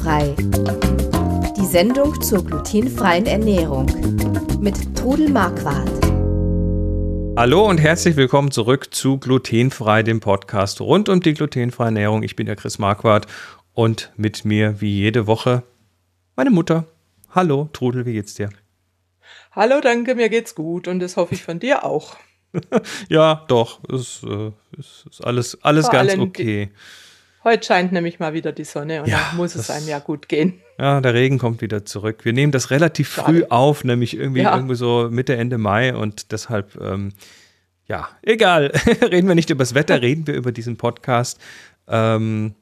Glutenfrei. Die Sendung zur glutenfreien Ernährung mit Trudel Marquardt. Hallo und herzlich willkommen zurück zu Glutenfrei, dem Podcast rund um die glutenfreie Ernährung. Ich bin der Chris Marquardt und mit mir wie jede Woche meine Mutter. Hallo Trudel, wie geht's dir? Hallo, danke, mir geht's gut und das hoffe ich von dir auch. ja, doch, ist, äh, ist, ist alles, alles ganz okay. Heute scheint nämlich mal wieder die Sonne und ja, dann muss es einem ja gut gehen. Ja, der Regen kommt wieder zurück. Wir nehmen das relativ früh auf, nämlich irgendwie, ja. irgendwie so Mitte, Ende Mai und deshalb, ähm, ja, egal. reden wir nicht über das Wetter, reden wir über diesen Podcast. Ähm,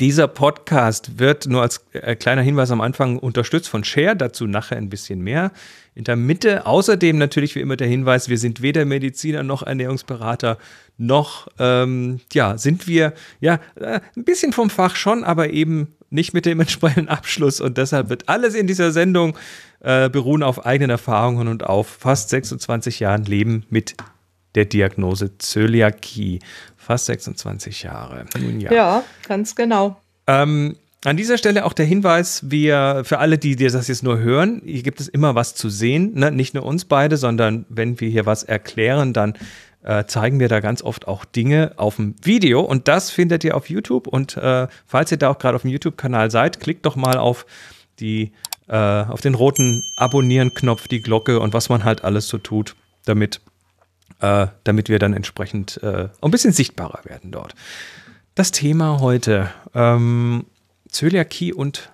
dieser Podcast wird nur als äh, kleiner Hinweis am Anfang unterstützt von Share, dazu nachher ein bisschen mehr. In der Mitte außerdem natürlich wie immer der Hinweis, wir sind weder Mediziner noch Ernährungsberater, noch ähm, ja, sind wir ja äh, ein bisschen vom Fach schon, aber eben nicht mit dem entsprechenden Abschluss und deshalb wird alles in dieser Sendung äh, beruhen auf eigenen Erfahrungen und auf fast 26 Jahren Leben mit der Diagnose Zöliakie. Fast 26 Jahre. Nun ja. Ja, ganz genau. Ähm, an dieser Stelle auch der Hinweis, wir, für alle, die, die das jetzt nur hören, hier gibt es immer was zu sehen, ne? nicht nur uns beide, sondern wenn wir hier was erklären, dann äh, zeigen wir da ganz oft auch Dinge auf dem Video und das findet ihr auf YouTube und äh, falls ihr da auch gerade auf dem YouTube-Kanal seid, klickt doch mal auf die, äh, auf den roten Abonnieren-Knopf, die Glocke und was man halt alles so tut, damit äh, damit wir dann entsprechend äh, ein bisschen sichtbarer werden dort. Das Thema heute, ähm, Zöliakie und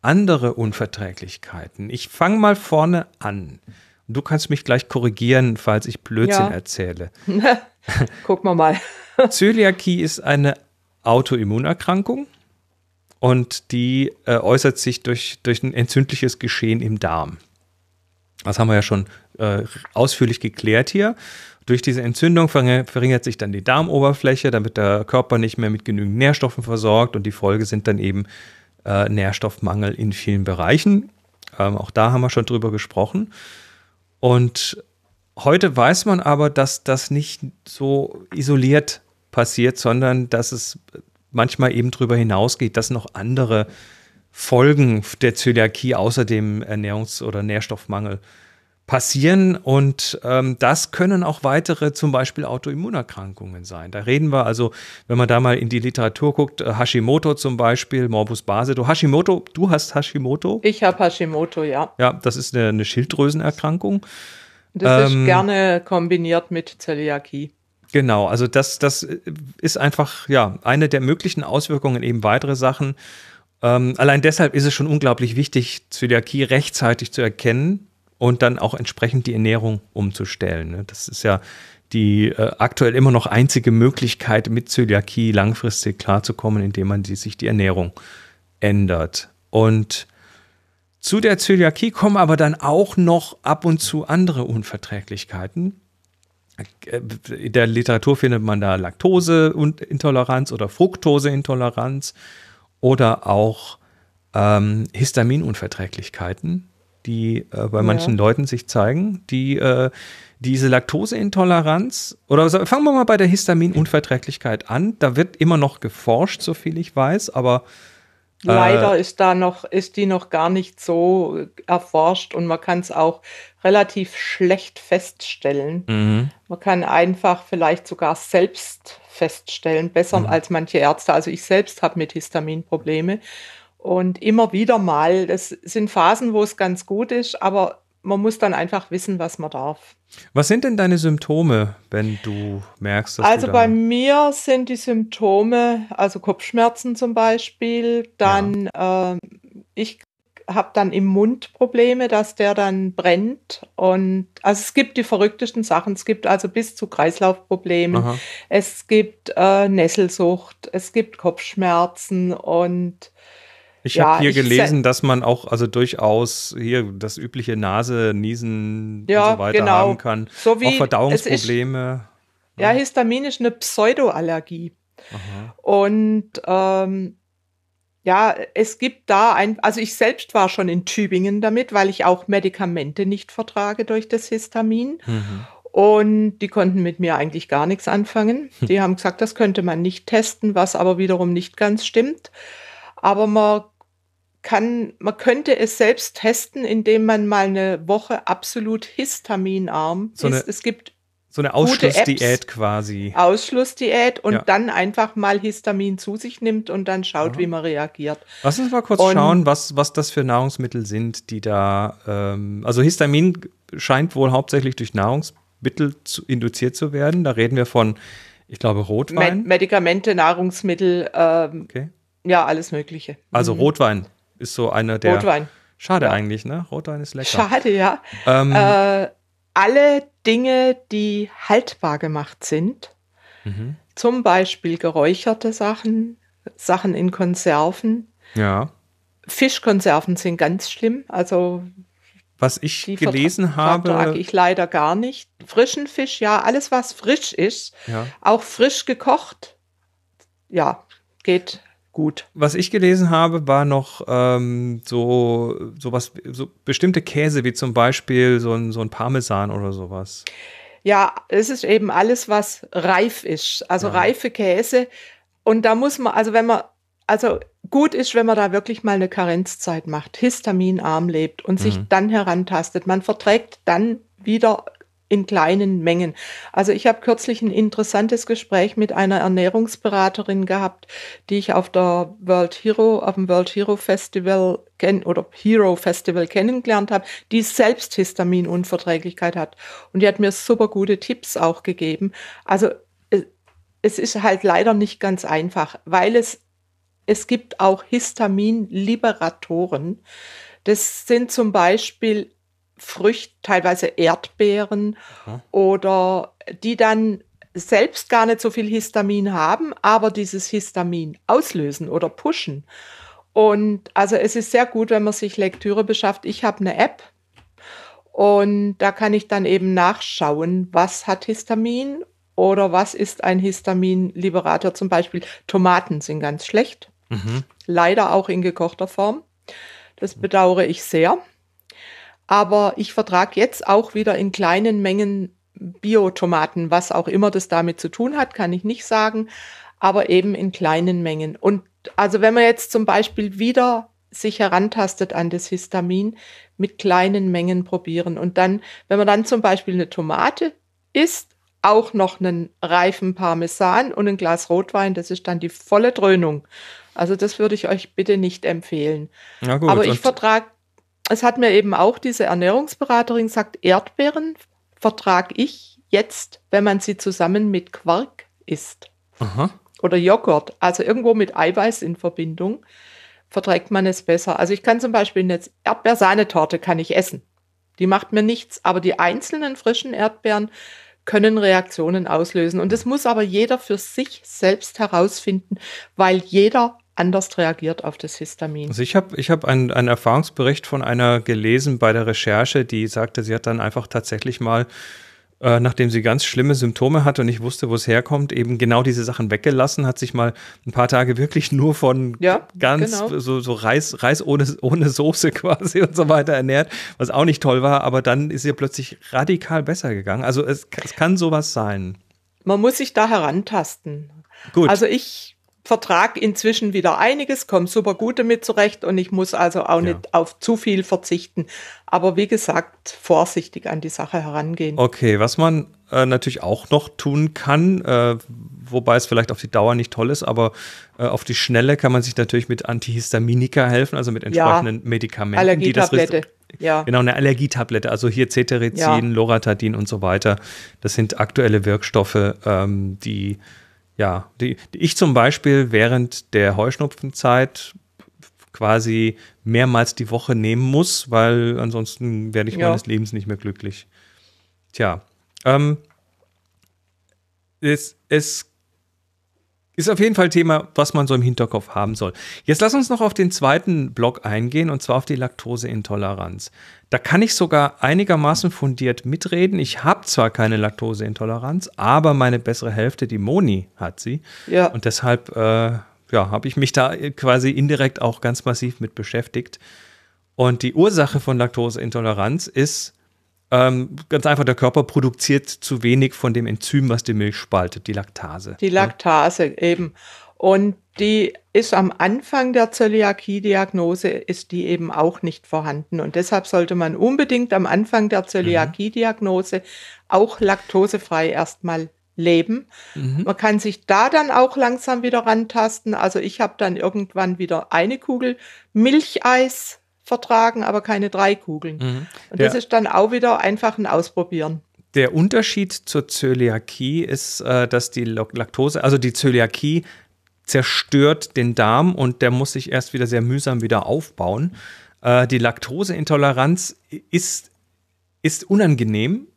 andere Unverträglichkeiten. Ich fange mal vorne an. Du kannst mich gleich korrigieren, falls ich Blödsinn ja. erzähle. Gucken wir mal. Zöliakie ist eine Autoimmunerkrankung und die äh, äußert sich durch, durch ein entzündliches Geschehen im Darm. Das haben wir ja schon äh, ausführlich geklärt hier. Durch diese Entzündung verringert sich dann die Darmoberfläche, wird der Körper nicht mehr mit genügend Nährstoffen versorgt und die Folge sind dann eben äh, Nährstoffmangel in vielen Bereichen. Ähm, auch da haben wir schon drüber gesprochen. Und heute weiß man aber, dass das nicht so isoliert passiert, sondern dass es manchmal eben darüber hinausgeht, dass noch andere Folgen der Zöliakie außer dem Ernährungs- oder Nährstoffmangel passieren und ähm, das können auch weitere zum Beispiel Autoimmunerkrankungen sein. Da reden wir also, wenn man da mal in die Literatur guckt, äh, Hashimoto zum Beispiel, Morbus Basedow. Hashimoto, du hast Hashimoto? Ich habe Hashimoto, ja. Ja, das ist eine, eine Schilddrüsenerkrankung. Das ähm, ist gerne kombiniert mit Zöliakie. Genau, also das, das ist einfach ja eine der möglichen Auswirkungen, eben weitere Sachen. Ähm, allein deshalb ist es schon unglaublich wichtig, Zöliakie rechtzeitig zu erkennen und dann auch entsprechend die Ernährung umzustellen. Ne? Das ist ja die äh, aktuell immer noch einzige Möglichkeit, mit Zöliakie langfristig klarzukommen, indem man sich die Ernährung ändert. Und zu der Zöliakie kommen aber dann auch noch ab und zu andere Unverträglichkeiten. Äh, in der Literatur findet man da Laktoseintoleranz oder Fructoseintoleranz oder auch ähm, Histaminunverträglichkeiten die äh, bei manchen Leuten sich zeigen, die äh, diese Laktoseintoleranz oder also fangen wir mal bei der Histaminunverträglichkeit an. Da wird immer noch geforscht, so viel ich weiß, aber äh, Leider ist da noch, ist die noch gar nicht so erforscht und man kann es auch relativ schlecht feststellen. Mhm. Man kann einfach vielleicht sogar selbst feststellen, besser mhm. als manche Ärzte. Also ich selbst habe mit Histamin Probleme und immer wieder mal, das sind Phasen, wo es ganz gut ist, aber man muss dann einfach wissen, was man darf. Was sind denn deine Symptome, wenn du merkst, dass Also bei mir sind die Symptome, also Kopfschmerzen zum Beispiel, dann ja. äh, ich habe dann im Mund Probleme, dass der dann brennt und also es gibt die verrücktesten Sachen. Es gibt also bis zu Kreislaufproblemen. Aha. Es gibt äh, Nesselsucht, es gibt Kopfschmerzen und ich ja, habe hier gelesen, dass man auch also durchaus hier das übliche Nase, Niesen ja, und so weiter genau. haben kann. So auch Verdauungsprobleme. Ist, ja, Histamin ist eine Pseudoallergie. Aha. Und ähm, ja, es gibt da ein, also ich selbst war schon in Tübingen damit, weil ich auch Medikamente nicht vertrage durch das Histamin. Mhm. Und die konnten mit mir eigentlich gar nichts anfangen. Die haben gesagt, das könnte man nicht testen, was aber wiederum nicht ganz stimmt. Aber man kann, man könnte es selbst testen, indem man mal eine Woche absolut histaminarm so eine, ist. Es gibt so eine Ausschlussdiät quasi. Ausschlussdiät und ja. dann einfach mal Histamin zu sich nimmt und dann schaut, Aha. wie man reagiert. Lass uns mal kurz und, schauen, was, was das für Nahrungsmittel sind, die da, ähm, also Histamin scheint wohl hauptsächlich durch Nahrungsmittel zu, induziert zu werden. Da reden wir von, ich glaube, Rotwein. Med Medikamente, Nahrungsmittel, ähm, okay. ja, alles Mögliche. Also mhm. Rotwein ist so einer der. Rotwein. Schade ja. eigentlich, ne? Rotwein ist lecker. Schade, ja. Ähm, äh, alle Dinge, die haltbar gemacht sind, mhm. zum Beispiel geräucherte Sachen, Sachen in Konserven. Ja. Fischkonserven sind ganz schlimm. Also was ich gelesen habe. Vertrage ich leider gar nicht. Frischen Fisch, ja, alles was frisch ist, ja. auch frisch gekocht, ja, geht gut. Was ich gelesen habe, war noch ähm, so, so was, so bestimmte Käse, wie zum Beispiel so ein, so ein Parmesan oder sowas. Ja, es ist eben alles, was reif ist. Also ja. reife Käse. Und da muss man, also wenn man, also gut ist, wenn man da wirklich mal eine Karenzzeit macht, histaminarm lebt und mhm. sich dann herantastet. Man verträgt dann wieder in kleinen Mengen. Also ich habe kürzlich ein interessantes Gespräch mit einer Ernährungsberaterin gehabt, die ich auf der World Hero, auf dem World Hero Festival oder Hero Festival kennengelernt habe, die selbst Histaminunverträglichkeit hat. Und die hat mir super gute Tipps auch gegeben. Also es ist halt leider nicht ganz einfach, weil es es gibt auch Histaminliberatoren. Das sind zum Beispiel Früchte, teilweise Erdbeeren Aha. oder die dann selbst gar nicht so viel Histamin haben, aber dieses Histamin auslösen oder pushen. Und also es ist sehr gut, wenn man sich Lektüre beschafft. Ich habe eine App und da kann ich dann eben nachschauen, was hat Histamin oder was ist ein Histaminliberator. Zum Beispiel Tomaten sind ganz schlecht. Mhm. Leider auch in gekochter Form. Das bedauere ich sehr. Aber ich vertrage jetzt auch wieder in kleinen Mengen Biotomaten, was auch immer das damit zu tun hat, kann ich nicht sagen, aber eben in kleinen Mengen. Und also wenn man jetzt zum Beispiel wieder sich herantastet an das Histamin, mit kleinen Mengen probieren. Und dann, wenn man dann zum Beispiel eine Tomate isst, auch noch einen reifen Parmesan und ein Glas Rotwein, das ist dann die volle Dröhnung. Also das würde ich euch bitte nicht empfehlen. Gut, Aber ich vertrage es hat mir eben auch diese Ernährungsberaterin gesagt, Erdbeeren vertrage ich jetzt, wenn man sie zusammen mit Quark isst. Aha. Oder Joghurt, also irgendwo mit Eiweiß in Verbindung, verträgt man es besser. Also ich kann zum Beispiel eine Erdbeersahnetorte kann ich essen. Die macht mir nichts, aber die einzelnen frischen Erdbeeren können Reaktionen auslösen. Und das muss aber jeder für sich selbst herausfinden, weil jeder anders reagiert auf das Histamin. Also ich habe ich hab einen, einen Erfahrungsbericht von einer gelesen bei der Recherche, die sagte, sie hat dann einfach tatsächlich mal, äh, nachdem sie ganz schlimme Symptome hatte und ich wusste, wo es herkommt, eben genau diese Sachen weggelassen, hat sich mal ein paar Tage wirklich nur von ja, ganz genau. so, so Reis, Reis ohne, ohne Soße quasi und so weiter ernährt, was auch nicht toll war, aber dann ist ihr plötzlich radikal besser gegangen. Also es, es kann sowas sein. Man muss sich da herantasten. Gut. Also ich Vertrag inzwischen wieder einiges, komme super gut damit zurecht und ich muss also auch ja. nicht auf zu viel verzichten. Aber wie gesagt, vorsichtig an die Sache herangehen. Okay, was man äh, natürlich auch noch tun kann, äh, wobei es vielleicht auf die Dauer nicht toll ist, aber äh, auf die Schnelle kann man sich natürlich mit Antihistaminika helfen, also mit entsprechenden ja, Medikamenten. Allergietablette. Ja. Genau, eine Allergietablette, also hier Cetirizin, ja. Loratadin und so weiter. Das sind aktuelle Wirkstoffe, ähm, die ja, die, die ich zum Beispiel während der Heuschnupfenzeit quasi mehrmals die Woche nehmen muss, weil ansonsten werde ich ja. meines Lebens nicht mehr glücklich. Tja, ähm, es, es ist auf jeden Fall Thema, was man so im Hinterkopf haben soll. Jetzt lass uns noch auf den zweiten Block eingehen, und zwar auf die Laktoseintoleranz. Da kann ich sogar einigermaßen fundiert mitreden. Ich habe zwar keine Laktoseintoleranz, aber meine bessere Hälfte, die Moni, hat sie. Ja. Und deshalb äh, ja, habe ich mich da quasi indirekt auch ganz massiv mit beschäftigt. Und die Ursache von Laktoseintoleranz ist ähm, ganz einfach, der Körper produziert zu wenig von dem Enzym, was die Milch spaltet, die Laktase. Die Laktase ja. eben. Und die ist am Anfang der Zöliakie-Diagnose ist die eben auch nicht vorhanden. Und deshalb sollte man unbedingt am Anfang der Zöliakie-Diagnose auch laktosefrei erstmal leben. Mhm. Man kann sich da dann auch langsam wieder rantasten. Also ich habe dann irgendwann wieder eine Kugel Milcheis vertragen, aber keine drei Kugeln. Mhm. Und das ja. ist dann auch wieder einfach ein Ausprobieren. Der Unterschied zur Zöliakie ist, äh, dass die Laktose, also die Zöliakie zerstört den Darm und der muss sich erst wieder sehr mühsam wieder aufbauen. Äh, die Laktoseintoleranz ist, ist unangenehm,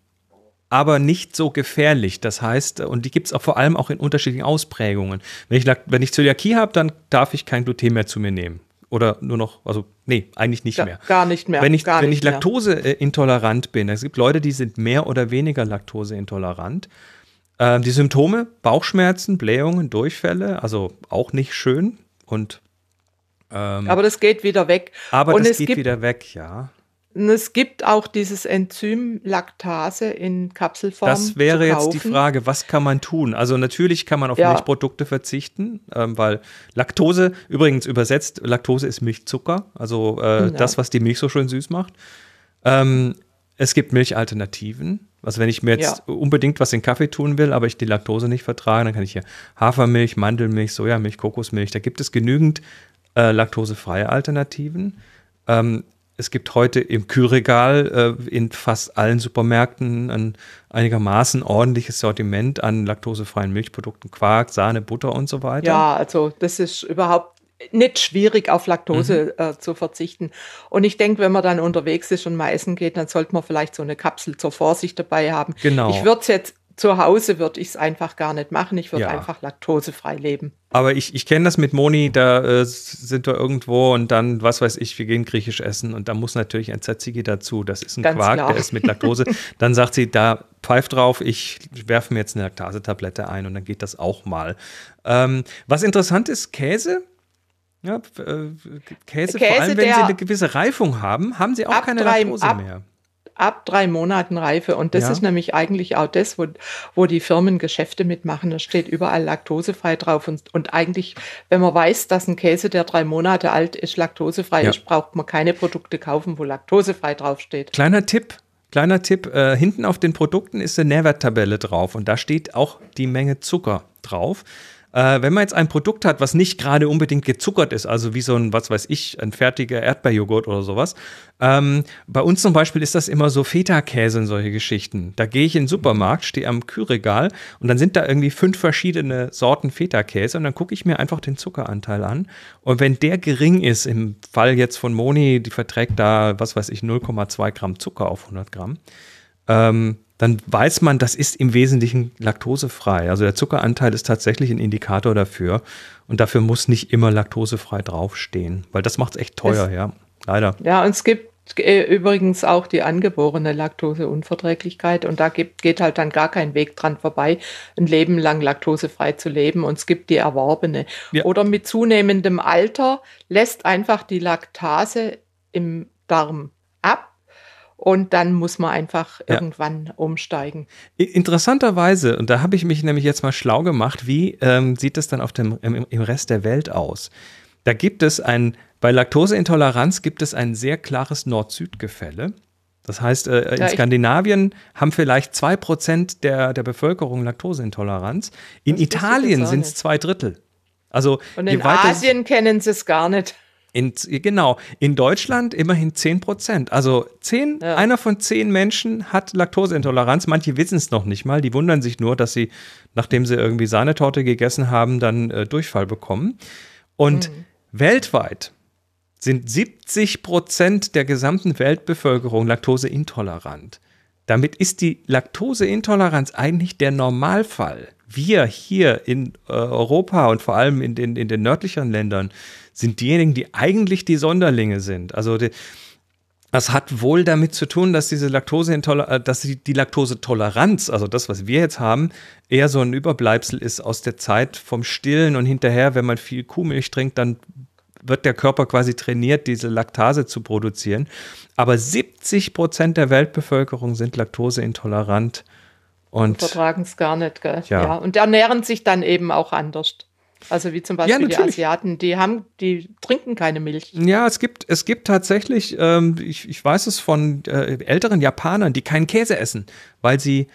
aber nicht so gefährlich. Das heißt, und die gibt es auch vor allem auch in unterschiedlichen Ausprägungen. Wenn ich, wenn ich Zöliakie habe, dann darf ich kein Gluten mehr zu mir nehmen. Oder nur noch, also nee, eigentlich nicht ja, mehr. Gar nicht mehr. Wenn ich, wenn ich laktoseintolerant bin, es gibt Leute, die sind mehr oder weniger laktoseintolerant. Ähm, die Symptome, Bauchschmerzen, Blähungen, Durchfälle, also auch nicht schön. Und ähm, aber das geht wieder weg. Aber und das geht wieder weg, ja. Es gibt auch dieses Enzym Laktase in Kapselform. Das wäre jetzt die Frage, was kann man tun? Also natürlich kann man auf ja. Milchprodukte verzichten, ähm, weil Laktose, übrigens übersetzt, Laktose ist Milchzucker, also äh, ja. das, was die Milch so schön süß macht. Ähm, es gibt Milchalternativen. Also wenn ich mir jetzt ja. unbedingt was in Kaffee tun will, aber ich die Laktose nicht vertrage, dann kann ich hier Hafermilch, Mandelmilch, Sojamilch, Kokosmilch. Da gibt es genügend äh, laktosefreie Alternativen. Ähm, es gibt heute im Kühlregal äh, in fast allen Supermärkten ein einigermaßen ordentliches Sortiment an laktosefreien Milchprodukten, Quark, Sahne, Butter und so weiter. Ja, also das ist überhaupt nicht schwierig, auf Laktose mhm. äh, zu verzichten. Und ich denke, wenn man dann unterwegs ist und mal essen geht, dann sollte man vielleicht so eine Kapsel zur Vorsicht dabei haben. Genau. Ich würde es jetzt zu Hause würde ich es einfach gar nicht machen. Ich würde ja. einfach laktosefrei leben. Aber ich, ich kenne das mit Moni, da äh, sind wir irgendwo und dann, was weiß ich, wir gehen griechisch essen und da muss natürlich ein Tzatziki dazu. Das ist ein Ganz Quark, klar. der ist mit Laktose. dann sagt sie, da pfeift drauf, ich werfe mir jetzt eine Laktasetablette ein und dann geht das auch mal. Ähm, was interessant ist, Käse. Ja, äh, Käse, Käse, vor allem wenn sie eine gewisse Reifung haben, haben sie auch keine drei, Laktose ab, mehr ab drei Monaten Reife. Und das ja. ist nämlich eigentlich auch das, wo, wo die Firmen Geschäfte mitmachen. Da steht überall laktosefrei drauf. Und, und eigentlich, wenn man weiß, dass ein Käse, der drei Monate alt ist, laktosefrei ja. ist, braucht man keine Produkte kaufen, wo laktosefrei draufsteht. Kleiner Tipp. Kleiner Tipp, äh, hinten auf den Produkten ist eine Nährwerttabelle drauf und da steht auch die Menge Zucker drauf. Äh, wenn man jetzt ein Produkt hat, was nicht gerade unbedingt gezuckert ist, also wie so ein, was weiß ich, ein fertiger Erdbeerjoghurt oder sowas. Ähm, bei uns zum Beispiel ist das immer so Feta-Käse und solche Geschichten. Da gehe ich in den Supermarkt, stehe am Kühlregal und dann sind da irgendwie fünf verschiedene Sorten Feta-Käse und dann gucke ich mir einfach den Zuckeranteil an. Und wenn der gering ist, im Fall jetzt von Moni, die verträgt da, was weiß ich, 0,2 Gramm Zucker auf 100 Gramm, ähm, dann weiß man, das ist im Wesentlichen laktosefrei. Also der Zuckeranteil ist tatsächlich ein Indikator dafür. Und dafür muss nicht immer laktosefrei draufstehen, weil das macht es echt teuer, es, ja. Leider. Ja, und es gibt äh, übrigens auch die angeborene Laktoseunverträglichkeit und da gibt, geht halt dann gar kein Weg dran vorbei, ein Leben lang laktosefrei zu leben und es gibt die erworbene. Ja. Oder mit zunehmendem Alter lässt einfach die Laktase im Darm und dann muss man einfach ja. irgendwann umsteigen. Interessanterweise, und da habe ich mich nämlich jetzt mal schlau gemacht, wie ähm, sieht es dann auf dem, im, im Rest der Welt aus? Da gibt es ein, bei Laktoseintoleranz gibt es ein sehr klares Nord-Süd-Gefälle. Das heißt, äh, in ja, Skandinavien haben vielleicht 2% der, der Bevölkerung Laktoseintoleranz. In Italien sind es zwei Drittel. Also, Und in Asien kennen sie es gar nicht. In, genau, in Deutschland immerhin 10 Prozent. Also 10, ja. einer von 10 Menschen hat Laktoseintoleranz. Manche wissen es noch nicht mal. Die wundern sich nur, dass sie, nachdem sie irgendwie Sahnetorte gegessen haben, dann äh, Durchfall bekommen. Und mhm. weltweit sind 70 Prozent der gesamten Weltbevölkerung laktoseintolerant. Damit ist die Laktoseintoleranz eigentlich der Normalfall. Wir hier in äh, Europa und vor allem in den, in den nördlicheren Ländern sind diejenigen, die eigentlich die Sonderlinge sind. Also die, das hat wohl damit zu tun, dass diese Laktoseintoleranz, äh, dass die, die Laktosetoleranz, also das, was wir jetzt haben, eher so ein Überbleibsel ist aus der Zeit vom Stillen und hinterher, wenn man viel Kuhmilch trinkt, dann wird der Körper quasi trainiert, diese Laktase zu produzieren. Aber 70 Prozent der Weltbevölkerung sind laktoseintolerant. Und vertragen es gar nicht, gell? Ja. ja. Und ernähren sich dann eben auch anders. Also wie zum Beispiel ja, die Asiaten, die haben, die trinken keine Milch. Ja, es gibt, es gibt tatsächlich, ähm, ich, ich weiß es von äh, älteren Japanern, die keinen Käse essen, weil sie,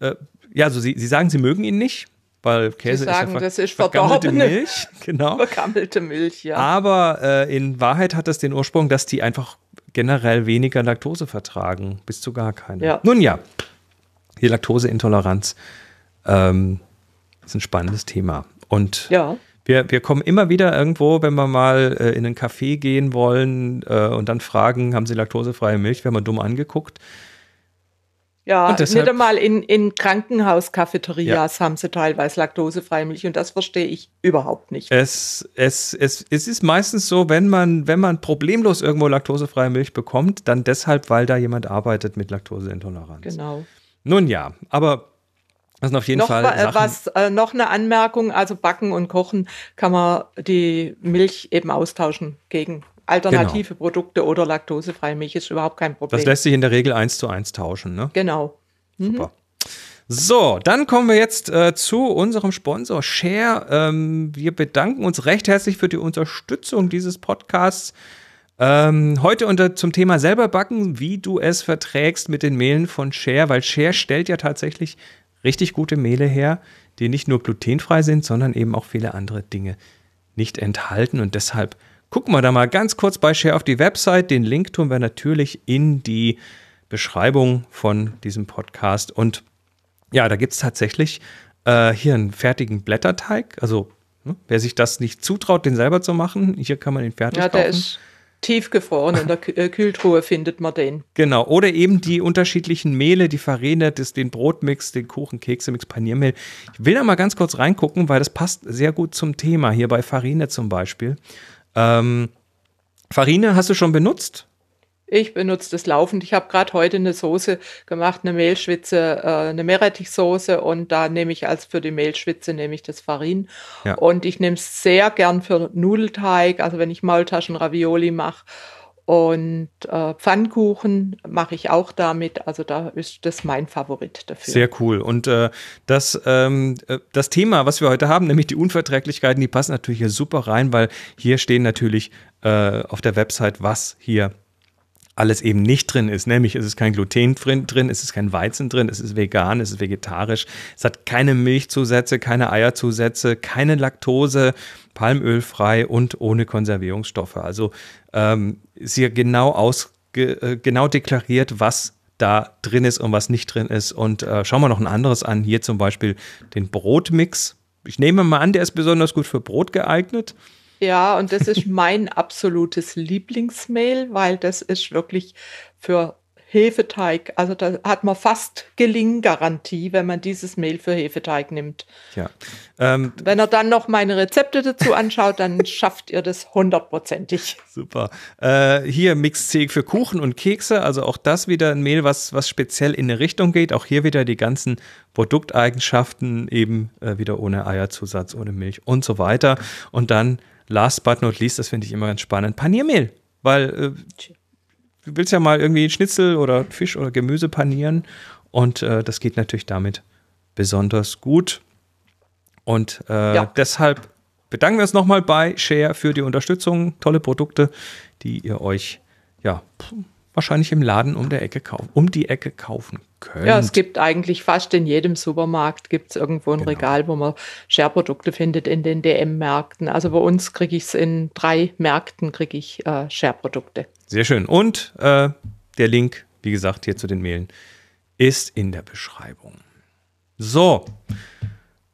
äh, ja, also sie, sie sagen, sie mögen ihn nicht, weil Käse Sie sagen, ist ja das ist vergammelte Milch, genau. Vergammelte Milch, ja. Aber äh, in Wahrheit hat das den Ursprung, dass die einfach generell weniger Laktose vertragen, bis zu gar keine. Ja. Nun ja, die Laktoseintoleranz ähm, ist ein spannendes Thema. Und ja. wir, wir kommen immer wieder irgendwo, wenn wir mal äh, in einen Café gehen wollen äh, und dann fragen, haben Sie laktosefreie Milch, werden wir dumm angeguckt. Ja, deshalb, nicht einmal in, in Krankenhaus-Cafeterias ja. haben sie teilweise laktosefreie Milch und das verstehe ich überhaupt nicht. Es, es, es, es ist meistens so, wenn man, wenn man problemlos irgendwo laktosefreie Milch bekommt, dann deshalb, weil da jemand arbeitet mit Laktoseintoleranz. Genau. Nun ja, aber das sind auf jeden noch Fall. Sachen. Was, äh, noch eine Anmerkung: Also backen und kochen kann man die Milch eben austauschen gegen alternative genau. Produkte oder laktosefreie Milch ist überhaupt kein Problem. Das lässt sich in der Regel eins zu eins tauschen, ne? Genau. Mhm. Super. So, dann kommen wir jetzt äh, zu unserem Sponsor Share. Ähm, wir bedanken uns recht herzlich für die Unterstützung dieses Podcasts. Ähm, heute unter, zum Thema selber backen, wie du es verträgst mit den Mehlen von Share, weil Share stellt ja tatsächlich richtig gute Mehle her, die nicht nur glutenfrei sind, sondern eben auch viele andere Dinge nicht enthalten. Und deshalb gucken wir da mal ganz kurz bei Share auf die Website. Den Link tun wir natürlich in die Beschreibung von diesem Podcast. Und ja, da gibt es tatsächlich äh, hier einen fertigen Blätterteig. Also ne, wer sich das nicht zutraut, den selber zu machen, hier kann man den fertig ja, der kaufen. Ist tiefgefroren in der äh, Kühltruhe findet man den. Genau, oder eben die unterschiedlichen Mehle, die Farine, das, den Brotmix, den Kuchen, Keksemix, Paniermehl. Ich will da mal ganz kurz reingucken, weil das passt sehr gut zum Thema, hier bei Farine zum Beispiel. Ähm, Farine hast du schon benutzt? Ich benutze das laufend. Ich habe gerade heute eine Soße gemacht, eine Mehlschwitze, äh, eine Meerrettichsoße und da nehme ich als für die Mehlschwitze nehme ich das Farin. Ja. Und ich nehme es sehr gern für Nudelteig, also wenn ich Maultaschen Ravioli mache. Und äh, Pfannkuchen mache ich auch damit. Also da ist das mein Favorit dafür. Sehr cool. Und äh, das, ähm, äh, das Thema, was wir heute haben, nämlich die Unverträglichkeiten, die passen natürlich hier super rein, weil hier stehen natürlich äh, auf der Website, was hier alles eben nicht drin ist. Nämlich es ist kein Gluten drin, es ist kein Weizen drin, es ist vegan, es ist vegetarisch, es hat keine Milchzusätze, keine Eierzusätze, keine Laktose, palmölfrei und ohne Konservierungsstoffe. Also ähm, ist hier genau aus, äh, genau deklariert, was da drin ist und was nicht drin ist. Und äh, schauen wir noch ein anderes an. Hier zum Beispiel den Brotmix. Ich nehme mal an, der ist besonders gut für Brot geeignet. Ja, und das ist mein absolutes Lieblingsmail, weil das ist wirklich für Hefeteig. Also da hat man fast Gelinggarantie, wenn man dieses Mehl für Hefeteig nimmt. Ja. Ähm, wenn er dann noch meine Rezepte dazu anschaut, dann schafft ihr das hundertprozentig. Super. Äh, hier Mixzeg für Kuchen und Kekse. Also auch das wieder ein Mehl, was, was speziell in eine Richtung geht. Auch hier wieder die ganzen Produkteigenschaften, eben äh, wieder ohne Eierzusatz, ohne Milch und so weiter. Und dann last but not least, das finde ich immer ganz spannend, Paniermehl. Weil äh, du willst ja mal irgendwie Schnitzel oder Fisch oder Gemüse panieren und äh, das geht natürlich damit besonders gut. Und äh, ja. deshalb bedanken wir uns nochmal bei Share für die Unterstützung. Tolle Produkte, die ihr euch ja wahrscheinlich im Laden um, der Ecke kaufen, um die Ecke kaufen könnt. Ja, es gibt eigentlich fast in jedem Supermarkt gibt es irgendwo ein genau. Regal, wo man Share-Produkte findet in den DM-Märkten. Also bei uns kriege ich es in drei Märkten, kriege ich äh, Share-Produkte. Sehr schön. Und äh, der Link, wie gesagt, hier zu den Mailen ist in der Beschreibung. So,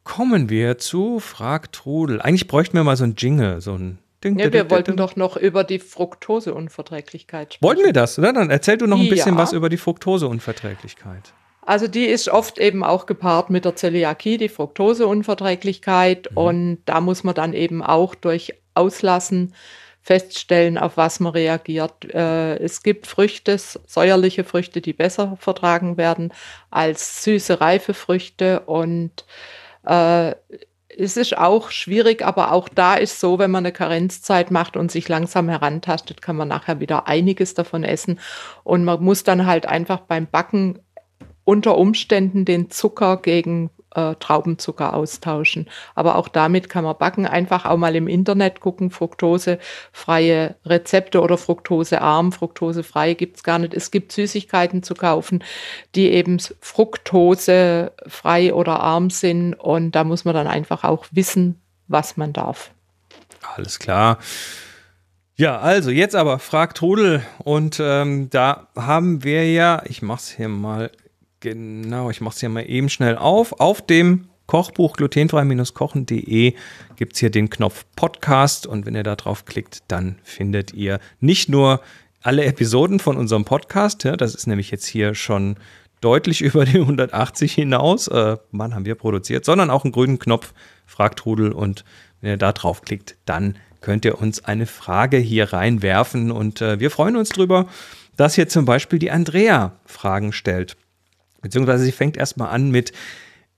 kommen wir zu Frag Trudel. Eigentlich bräuchten wir mal so ein Jingle, so ein Ding, ja, wir wollten doch noch über die Fructoseunverträglichkeit sprechen. Wollten wir das? Oder? Dann erzähl du noch ein bisschen ja. was über die Fructoseunverträglichkeit. Also die ist oft eben auch gepaart mit der Zöliakie, die Fructoseunverträglichkeit. Mhm. Und da muss man dann eben auch durch Auslassen feststellen, auf was man reagiert. Äh, es gibt Früchte, säuerliche Früchte, die besser vertragen werden als süße, reife Früchte. Und äh, es ist auch schwierig, aber auch da ist so, wenn man eine Karenzzeit macht und sich langsam herantastet, kann man nachher wieder einiges davon essen. Und man muss dann halt einfach beim Backen unter Umständen den Zucker gegen äh, Traubenzucker austauschen. Aber auch damit kann man backen. Einfach auch mal im Internet gucken, fruktosefreie Rezepte oder fruktosearm. Fruktosefrei gibt es gar nicht. Es gibt Süßigkeiten zu kaufen, die eben fruktosefrei oder arm sind. Und da muss man dann einfach auch wissen, was man darf. Alles klar. Ja, also jetzt aber fragt Trudel und ähm, da haben wir ja, ich mach's hier mal genau, ich mach's hier mal eben schnell auf, auf dem Kochbuch glutenfrei-kochen.de gibt es hier den Knopf Podcast und wenn ihr da drauf klickt, dann findet ihr nicht nur alle Episoden von unserem Podcast, ja, das ist nämlich jetzt hier schon deutlich über die 180 hinaus, äh, wann haben wir produziert, sondern auch einen grünen Knopf, fragt Trudel und wenn ihr da drauf klickt, dann könnt ihr uns eine Frage hier reinwerfen. Und äh, wir freuen uns drüber, dass hier zum Beispiel die Andrea Fragen stellt. Beziehungsweise sie fängt erstmal an mit,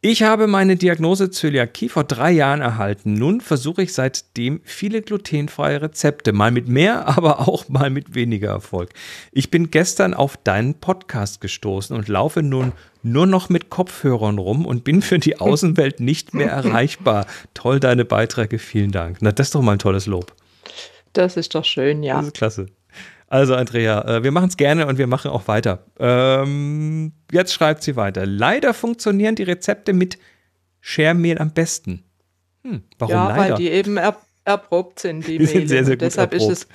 ich habe meine Diagnose Zöliakie vor drei Jahren erhalten. Nun versuche ich seitdem viele glutenfreie Rezepte, mal mit mehr, aber auch mal mit weniger Erfolg. Ich bin gestern auf deinen Podcast gestoßen und laufe nun nur noch mit Kopfhörern rum und bin für die Außenwelt nicht mehr erreichbar. Toll, deine Beiträge, vielen Dank. Na, das ist doch mal ein tolles Lob. Das ist doch schön, ja. Das ist klasse. Also, Andrea, äh, wir machen es gerne und wir machen auch weiter. Ähm, jetzt schreibt sie weiter. Leider funktionieren die Rezepte mit Schermehl am besten. Hm, warum ja, leider? weil die eben er, erprobt sind, die, die Mehle. Sind sehr, sehr gut deshalb erprobt. ist es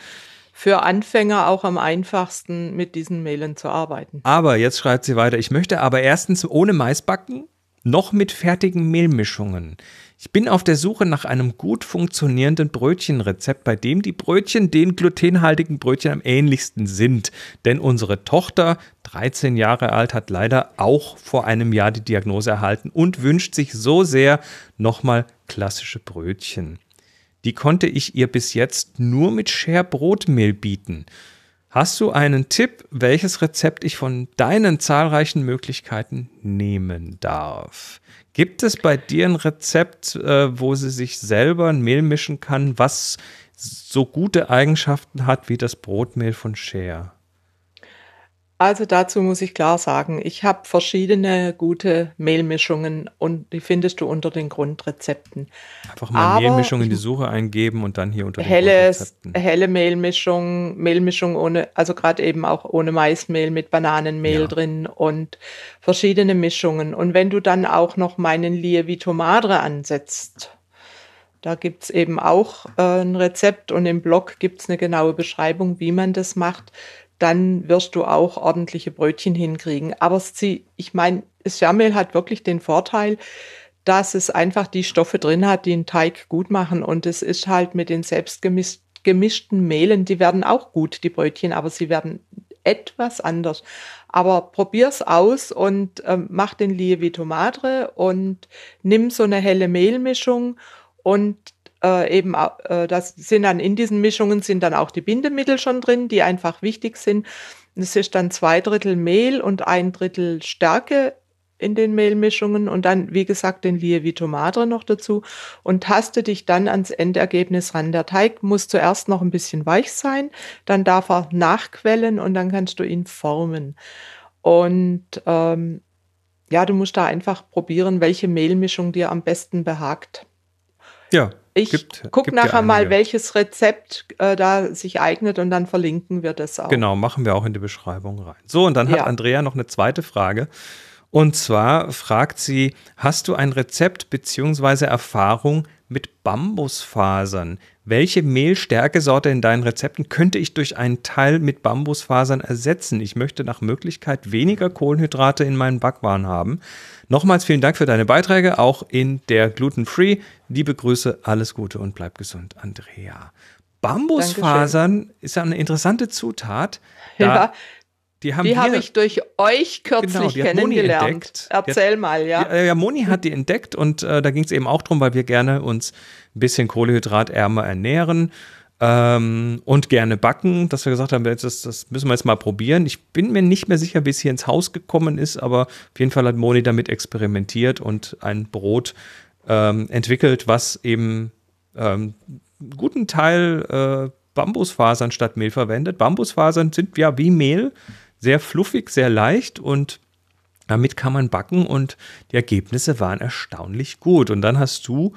für Anfänger auch am einfachsten, mit diesen Mehlen zu arbeiten. Aber jetzt schreibt sie weiter, ich möchte aber erstens ohne Mais backen, noch mit fertigen Mehlmischungen. Ich bin auf der Suche nach einem gut funktionierenden Brötchenrezept, bei dem die Brötchen den glutenhaltigen Brötchen am ähnlichsten sind. Denn unsere Tochter, 13 Jahre alt, hat leider auch vor einem Jahr die Diagnose erhalten und wünscht sich so sehr nochmal klassische Brötchen. Die konnte ich ihr bis jetzt nur mit Share Brotmehl bieten. Hast du einen Tipp, welches Rezept ich von deinen zahlreichen Möglichkeiten nehmen darf? Gibt es bei dir ein Rezept, äh, wo sie sich selber ein Mehl mischen kann, was so gute Eigenschaften hat wie das Brotmehl von Share? Also dazu muss ich klar sagen, ich habe verschiedene gute Mehlmischungen und die findest du unter den Grundrezepten. Einfach mal Aber Mehlmischung in die Suche eingeben und dann hier unter den helles, Grundrezepten. Helle Mehlmischung, Mehlmischung ohne, also gerade eben auch ohne Maismehl mit Bananenmehl ja. drin und verschiedene Mischungen. Und wenn du dann auch noch meinen Lievito Madre ansetzt, da gibt es eben auch äh, ein Rezept und im Blog gibt es eine genaue Beschreibung, wie man das macht dann wirst du auch ordentliche Brötchen hinkriegen. Aber sie, ich meine, Schermehl hat wirklich den Vorteil, dass es einfach die Stoffe drin hat, die einen Teig gut machen. Und es ist halt mit den selbstgemischten Mehlen, die werden auch gut, die Brötchen, aber sie werden etwas anders. Aber probier's aus und äh, mach den Lievito Madre und nimm so eine helle Mehlmischung und äh, eben, äh, das sind dann in diesen Mischungen sind dann auch die Bindemittel schon drin, die einfach wichtig sind. Es ist dann zwei Drittel Mehl und ein Drittel Stärke in den Mehlmischungen und dann, wie gesagt, den Lievito Madre noch dazu und taste dich dann ans Endergebnis ran. Der Teig muss zuerst noch ein bisschen weich sein, dann darf er nachquellen und dann kannst du ihn formen. Und ähm, ja, du musst da einfach probieren, welche Mehlmischung dir am besten behagt. Ja. Ich gucke nachher mal, welches Rezept äh, da sich eignet und dann verlinken wir das auch. Genau, machen wir auch in die Beschreibung rein. So, und dann ja. hat Andrea noch eine zweite Frage. Und zwar fragt sie, hast du ein Rezept bzw. Erfahrung mit Bambusfasern? Welche Mehlstärkesorte in deinen Rezepten könnte ich durch einen Teil mit Bambusfasern ersetzen? Ich möchte nach Möglichkeit weniger Kohlenhydrate in meinen Backwaren haben. Nochmals vielen Dank für deine Beiträge, auch in der Gluten-Free. Liebe Grüße, alles Gute und bleib gesund, Andrea. Bambusfasern Dankeschön. ist eine interessante Zutat. ja. Die haben habe ich durch euch kürzlich genau, kennengelernt. Erzähl hat, mal, ja. ja. Ja, Moni hat die entdeckt und äh, da ging es eben auch darum, weil wir gerne uns ein bisschen kohlehydratärmer ernähren ähm, und gerne backen, dass wir gesagt haben, das, das müssen wir jetzt mal probieren. Ich bin mir nicht mehr sicher, wie es hier ins Haus gekommen ist, aber auf jeden Fall hat Moni damit experimentiert und ein Brot ähm, entwickelt, was eben ähm, einen guten Teil äh, Bambusfasern statt Mehl verwendet. Bambusfasern sind ja wie Mehl, sehr fluffig, sehr leicht und Damit kann man backen und die Ergebnisse waren erstaunlich gut. Und dann hast du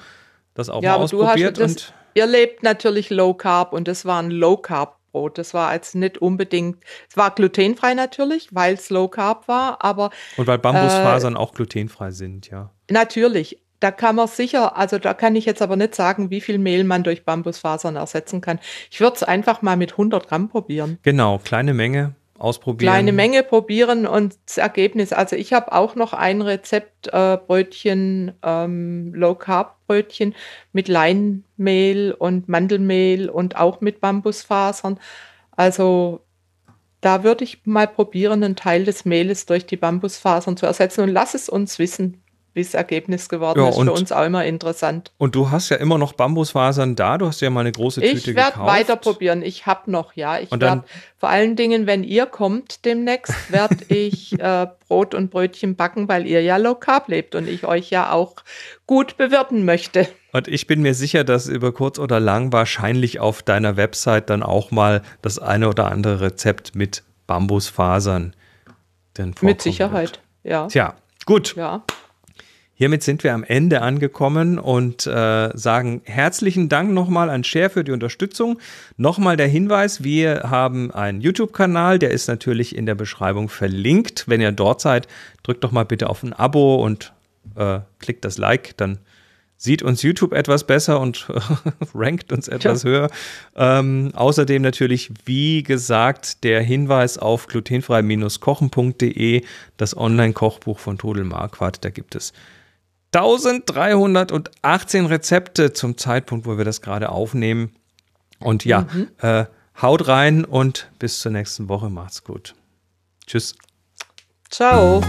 das auch ja, mal ausprobiert. Das, und ihr lebt natürlich Low Carb und das war ein Low Carb Brot. Das war als nicht unbedingt, es war glutenfrei natürlich, weil es Low Carb war, aber. Und weil Bambusfasern äh, auch glutenfrei sind, ja. Natürlich. Da kann man sicher, also da kann ich jetzt aber nicht sagen, wie viel Mehl man durch Bambusfasern ersetzen kann. Ich würde es einfach mal mit 100 Gramm probieren. Genau, kleine Menge ausprobieren. Kleine Menge probieren und das Ergebnis. Also ich habe auch noch ein Rezept äh, Brötchen, ähm, Low Carb Brötchen mit Leinmehl und Mandelmehl und auch mit Bambusfasern. Also da würde ich mal probieren, einen Teil des Mehles durch die Bambusfasern zu ersetzen und lass es uns wissen wie das Ergebnis geworden ja, ist. Für uns auch immer interessant. Und du hast ja immer noch Bambusfasern da. Du hast ja mal eine große Tüte ich gekauft. Ich werde weiter probieren. Ich habe noch, ja. Ich werde vor allen Dingen, wenn ihr kommt demnächst, werde ich äh, Brot und Brötchen backen, weil ihr ja low carb lebt und ich euch ja auch gut bewirten möchte. Und ich bin mir sicher, dass über kurz oder lang wahrscheinlich auf deiner Website dann auch mal das eine oder andere Rezept mit Bambusfasern dann Mit Sicherheit, wird. ja. Tja, gut. Ja. Hiermit sind wir am Ende angekommen und äh, sagen herzlichen Dank nochmal an Share für die Unterstützung. Nochmal der Hinweis, wir haben einen YouTube-Kanal, der ist natürlich in der Beschreibung verlinkt. Wenn ihr dort seid, drückt doch mal bitte auf ein Abo und äh, klickt das Like, dann sieht uns YouTube etwas besser und rankt uns etwas ja. höher. Ähm, außerdem natürlich, wie gesagt, der Hinweis auf glutenfrei-kochen.de, das Online-Kochbuch von Todel Marquardt. Da gibt es 1318 Rezepte zum Zeitpunkt, wo wir das gerade aufnehmen. Und ja, mhm. äh, haut rein und bis zur nächsten Woche. Macht's gut. Tschüss. Ciao.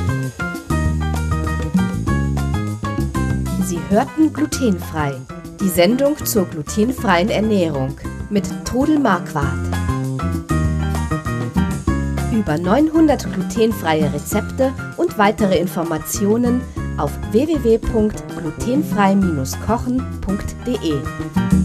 Sie hörten glutenfrei. Die Sendung zur glutenfreien Ernährung mit Todel Marquardt. Über 900 glutenfreie Rezepte und weitere Informationen auf www.glutenfrei-kochen.de.